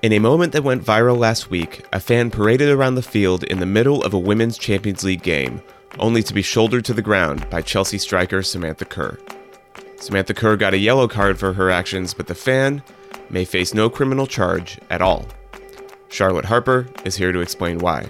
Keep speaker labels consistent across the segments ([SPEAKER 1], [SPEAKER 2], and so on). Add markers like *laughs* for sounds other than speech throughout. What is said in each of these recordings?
[SPEAKER 1] In a moment that went viral last week, a fan paraded around the field in the middle of a Women's Champions League game, only to be shouldered to the ground by Chelsea striker Samantha Kerr. Samantha Kerr got a yellow card for her actions, but the fan may face no criminal charge at all. Charlotte Harper is here to explain why.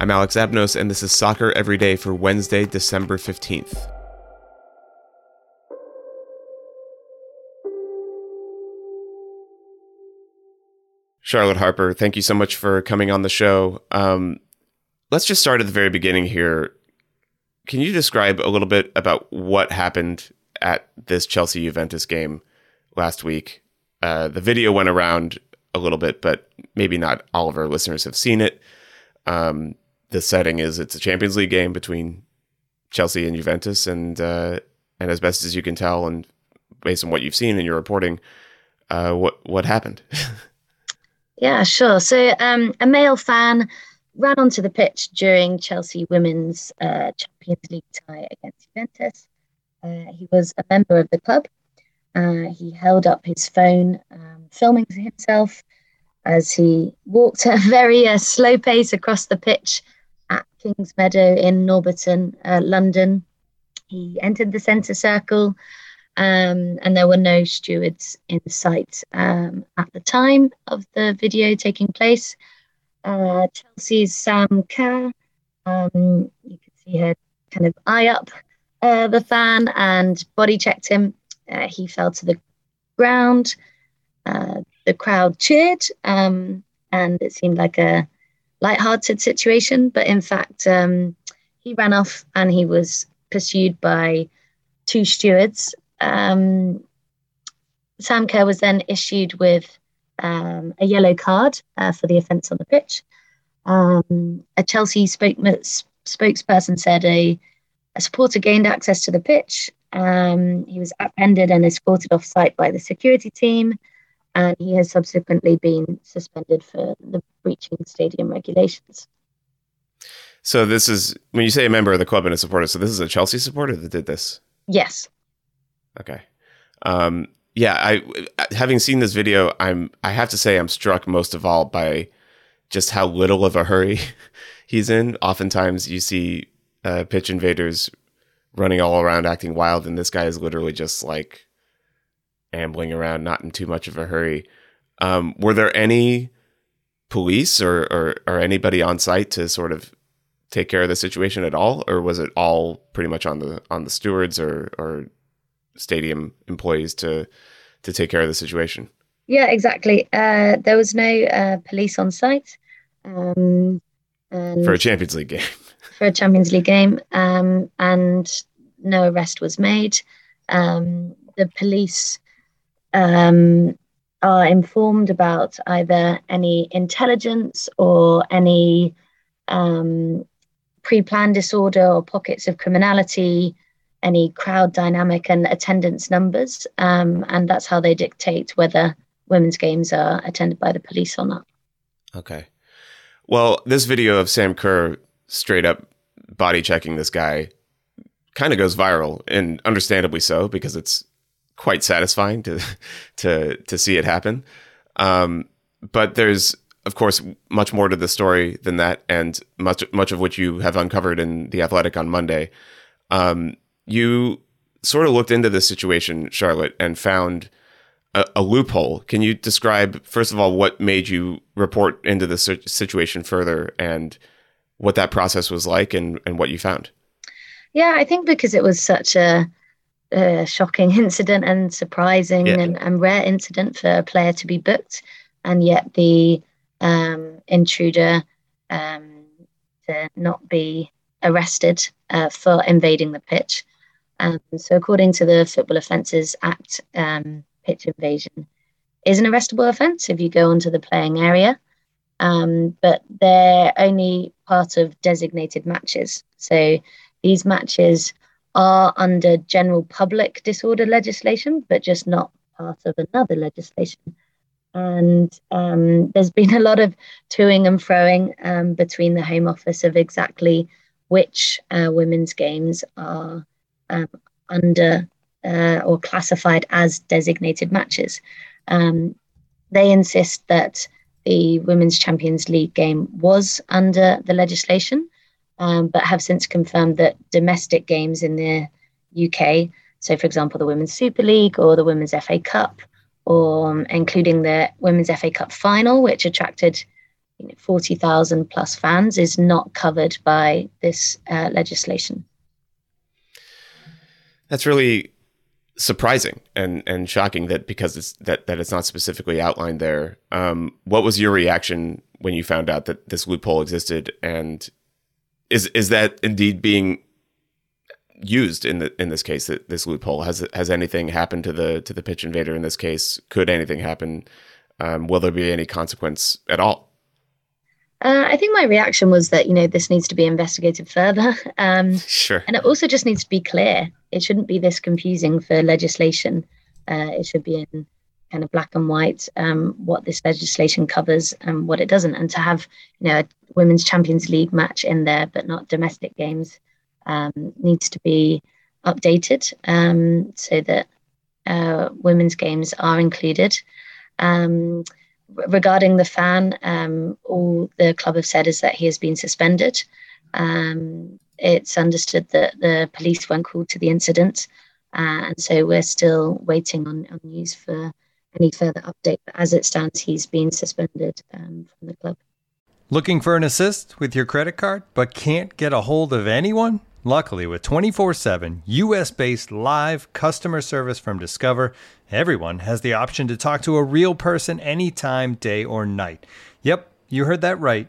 [SPEAKER 1] I'm Alex Abnos, and this is Soccer Every Day for Wednesday, December 15th. Charlotte Harper, thank you so much for coming on the show. Um, let's just start at the very beginning here. Can you describe a little bit about what happened at this Chelsea Juventus game last week? Uh, the video went around a little bit, but maybe not all of our listeners have seen it. Um, the setting is it's a Champions League game between Chelsea and Juventus, and uh, and as best as you can tell, and based on what you've seen in your reporting, uh, what what happened? *laughs*
[SPEAKER 2] yeah, sure. So um, a male fan ran onto the pitch during Chelsea women's uh, Champions League tie against Juventus. Uh, he was a member of the club. Uh, he held up his phone, um, filming himself as he walked at a very uh, slow pace across the pitch Kings Meadow in Norbiton, uh, London. He entered the centre circle, um, and there were no stewards in sight um, at the time of the video taking place. Uh, Chelsea's Sam Kerr, um, you could see her kind of eye up uh, the fan and body checked him. Uh, he fell to the ground. Uh, the crowd cheered, um, and it seemed like a light-hearted situation. But in fact, um, he ran off and he was pursued by two stewards. Um, Sam Kerr was then issued with um, a yellow card uh, for the offence on the pitch. Um, a Chelsea spokesperson said a, a, supporter gained access to the pitch. Um, he was apprehended and escorted off site by the security team and he has subsequently been suspended for the breaching stadium regulations.
[SPEAKER 1] So this is when you say a member of the club and a supporter. So this is a Chelsea supporter that did this.
[SPEAKER 2] Yes.
[SPEAKER 1] Okay. Um, yeah, I having seen this video, I'm I have to say I'm struck most of all by just how little of a hurry *laughs* he's in. Oftentimes, you see uh, pitch invaders running all around, acting wild, and this guy is literally just like ambling around, not in too much of a hurry. Um, were there any police or, or, or anybody on site to sort of take care of the situation at all, or was it all pretty much on the on the stewards or or stadium employees to to take care of the situation?
[SPEAKER 2] Yeah, exactly. Uh, there was no uh, police on site um,
[SPEAKER 1] for a Champions League game. *laughs*
[SPEAKER 2] For a Champions League game, um, and no arrest was made. Um, the police um, are informed about either any intelligence or any um, pre planned disorder or pockets of criminality, any crowd dynamic and attendance numbers. Um, and that's how they dictate whether women's games are attended by the police or not.
[SPEAKER 1] Okay. Well, this video of Sam Kerr straight up body checking this guy kind of goes viral, and understandably so, because it's quite satisfying to *laughs* to to see it happen. Um, but there's of course much more to the story than that, and much much of which you have uncovered in the Athletic on Monday. Um, you sort of looked into this situation, Charlotte, and found a, a, loophole. Can you describe first of all what made you report into the situation further and what that process was like and, and what you found?
[SPEAKER 2] Yeah, I think because it was such a a shocking *laughs* incident and surprising yeah. and, and, rare incident for a player to be booked, and yet the um, intruder um, to not be arrested uh, for invading the pitch. Um, so, according to the Football Offences Act, um, pitch invasion is an arrestable offence if you go onto the playing area, um, but they're only part of designated matches. So, these matches are under general public disorder legislation, but just not part of another legislation. And um, there's been a lot of toing and froing um, between the Home Office of exactly which uh, women's games are um, under uh, or classified as designated matches. Um, they insist that the Women's Champions League game was under the legislation, um, but have since confirmed that domestic games in the UK, so for example, the Women's Super League or the Women's FA Cup, or um, including the Women's FA Cup final, which attracted you know, 40,000 plus fans, is not covered by this uh, legislation.
[SPEAKER 1] That's really surprising and and shocking that because it's that that it's not specifically outlined there. Um, what was your reaction when you found out that this loophole existed, and is is that indeed being used in the in this case this loophole? Has has anything happened to the to the pitch invader in this case? Could anything happen? Um, will there be any consequence at all?
[SPEAKER 2] Uh, I think my reaction was that you know this needs to be investigated further, *laughs* um,
[SPEAKER 1] sure,
[SPEAKER 2] and it also just needs to be clear. It shouldn't be this confusing for legislation. Uh, it should be in kind of black and white um, what this legislation covers and what it doesn't. And to have you know a women's Champions League match in there, but not domestic games, um, needs to be updated um, so that uh, women's games are included. Um, regarding the fan, um, all the club have said is that he has been suspended. Um, it's understood that the police weren't called to the incident, uh, and so we're still waiting on, on news for any further update. But as it stands, he's been suspended um, from the club.
[SPEAKER 3] Looking for an assist with your credit card, but can't get a hold of anyone? Luckily, with 24 7 US based live customer service from Discover, everyone has the option to talk to a real person anytime, day or night. Yep, you heard that right.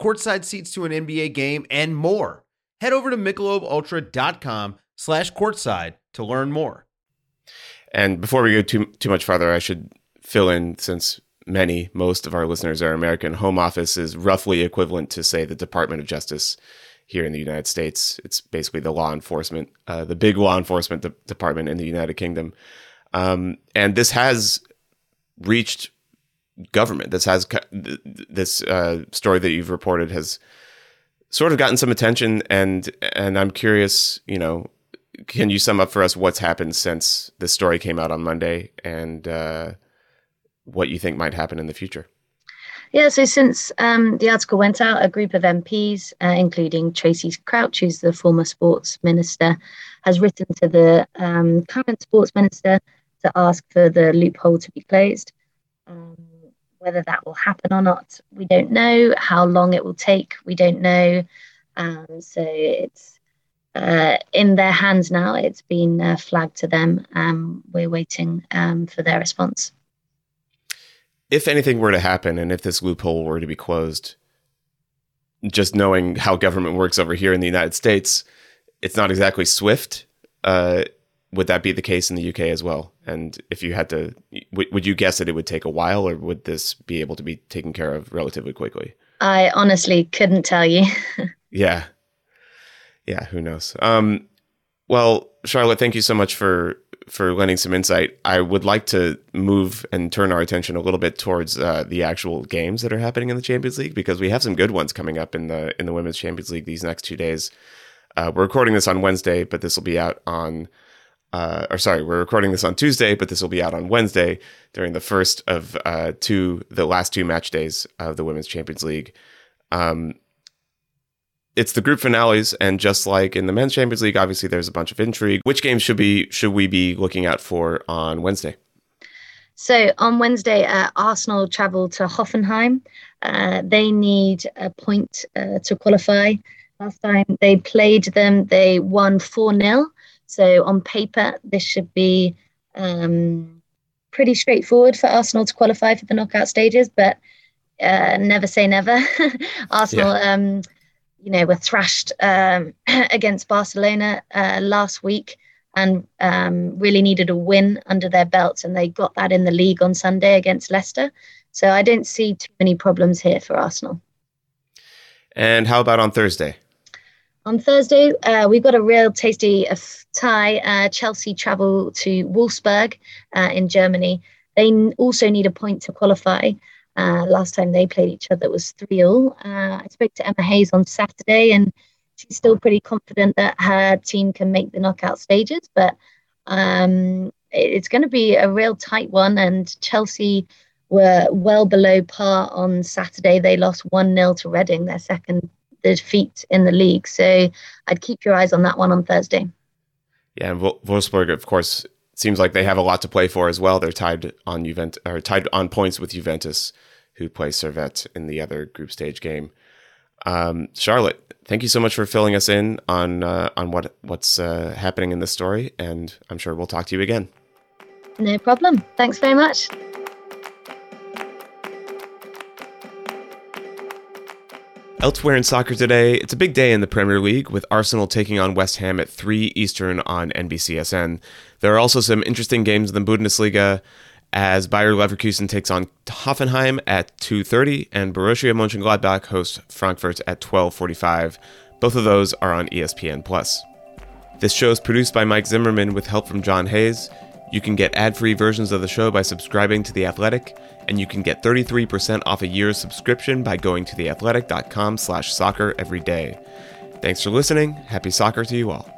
[SPEAKER 4] courtside seats to an NBA game, and more. Head over to michelobultra.com slash courtside to learn more.
[SPEAKER 1] And before we go too too much farther, I should fill in since many, most of our listeners are American. Home Office is roughly equivalent to, say, the Department of Justice here in the United States. It's basically the law enforcement, uh, the big law enforcement de- department in the United Kingdom. Um, and this has reached government. This has this uh, story that you've reported has sort of gotten some attention, and and I'm curious, you know, can you sum up for us what's happened since this story came out on Monday and uh, what you think might happen in the future?
[SPEAKER 2] Yeah, so since um, the article went out, a group of MPs, uh, including Tracey Crouch, who's the former sports minister, has written to the um, current sports minister to ask for the loophole to be closed. Um, whether that will happen or not, we don't know. How long it will take, we don't know. Um, so it's uh, in their hands now. It's been uh, flagged to them. Um, we're waiting um, for their response
[SPEAKER 1] if anything were to happen and if this loophole were to be closed, just knowing how government works over here in the United States, it's not exactly swift. Uh, would that be the case in the UK as well? And if you had to, w- would you guess that it would take a while, or would this be able to be taken care of relatively quickly?
[SPEAKER 2] I honestly couldn't tell you. *laughs*
[SPEAKER 1] yeah, yeah. Who knows? Um, well, Charlotte, thank you so much for for lending some insight. I would like to move and turn our attention a little bit towards uh, the actual games that are happening in the Champions League because we have some good ones coming up in the in the Women's Champions League these next two days. Uh, we're recording this on Wednesday, but this will be out on. Uh, or sorry, we're recording this on Tuesday, but this will be out on Wednesday during the first of uh, two, the last two match days of the Women's Champions League. Um, it's the group finales, and just like in the men's Champions League, obviously there's a bunch of intrigue. Which games should be should we be looking out for on Wednesday?
[SPEAKER 2] So on Wednesday, uh, Arsenal travel to Hoffenheim. Uh, they need a point uh, to qualify. Last time they played them, they won 4 0. So on paper, this should be um, pretty straightforward for Arsenal to qualify for the knockout stages, but uh, never say never. *laughs* Arsenal, yeah. um, you know, were thrashed um, *clears throat* against Barcelona uh, last week and um, really needed a win under their belts, and they got that in the league on Sunday against Leicester. So I don't see too many problems here for Arsenal.
[SPEAKER 1] And how about on Thursday?
[SPEAKER 2] On Thursday, uh, we've got a real tasty uh, tie. Uh, Chelsea travel to Wolfsburg uh, in Germany. They also need a point to qualify. Uh, last time they played each other was 3 0. Uh, I spoke to Emma Hayes on Saturday, and she's still pretty confident that her team can make the knockout stages. But um, it's going to be a real tight one, and Chelsea were well below par on Saturday. They lost 1 0 to Reading, their second defeat in the league. So I'd keep your eyes on that one on Thursday.
[SPEAKER 1] Yeah, and Wolfsburg, of course, seems like they have a lot to play for as well. They're tied on Juventus, or tied on points with Juventus, who play Servette in the other group stage game. Um, Charlotte, thank you so much for filling us in on uh, on what what's uh, happening in this story, and I'm sure we'll talk to you again.
[SPEAKER 2] No problem. Thanks very much.
[SPEAKER 1] Elsewhere in soccer today, it's a big day in the Premier League with Arsenal taking on West Ham at 3 Eastern on NBCSN. There are also some interesting games in the Bundesliga as Bayer Leverkusen takes on Hoffenheim at 2:30 and Borussia Mönchengladbach hosts Frankfurt at 12:45. Both of those are on ESPN Plus. This show is produced by Mike Zimmerman with help from John Hayes. You can get ad-free versions of the show by subscribing to The Athletic, and you can get 33% off a year's subscription by going to theathletic.com slash soccer every day. Thanks for listening. Happy soccer to you all.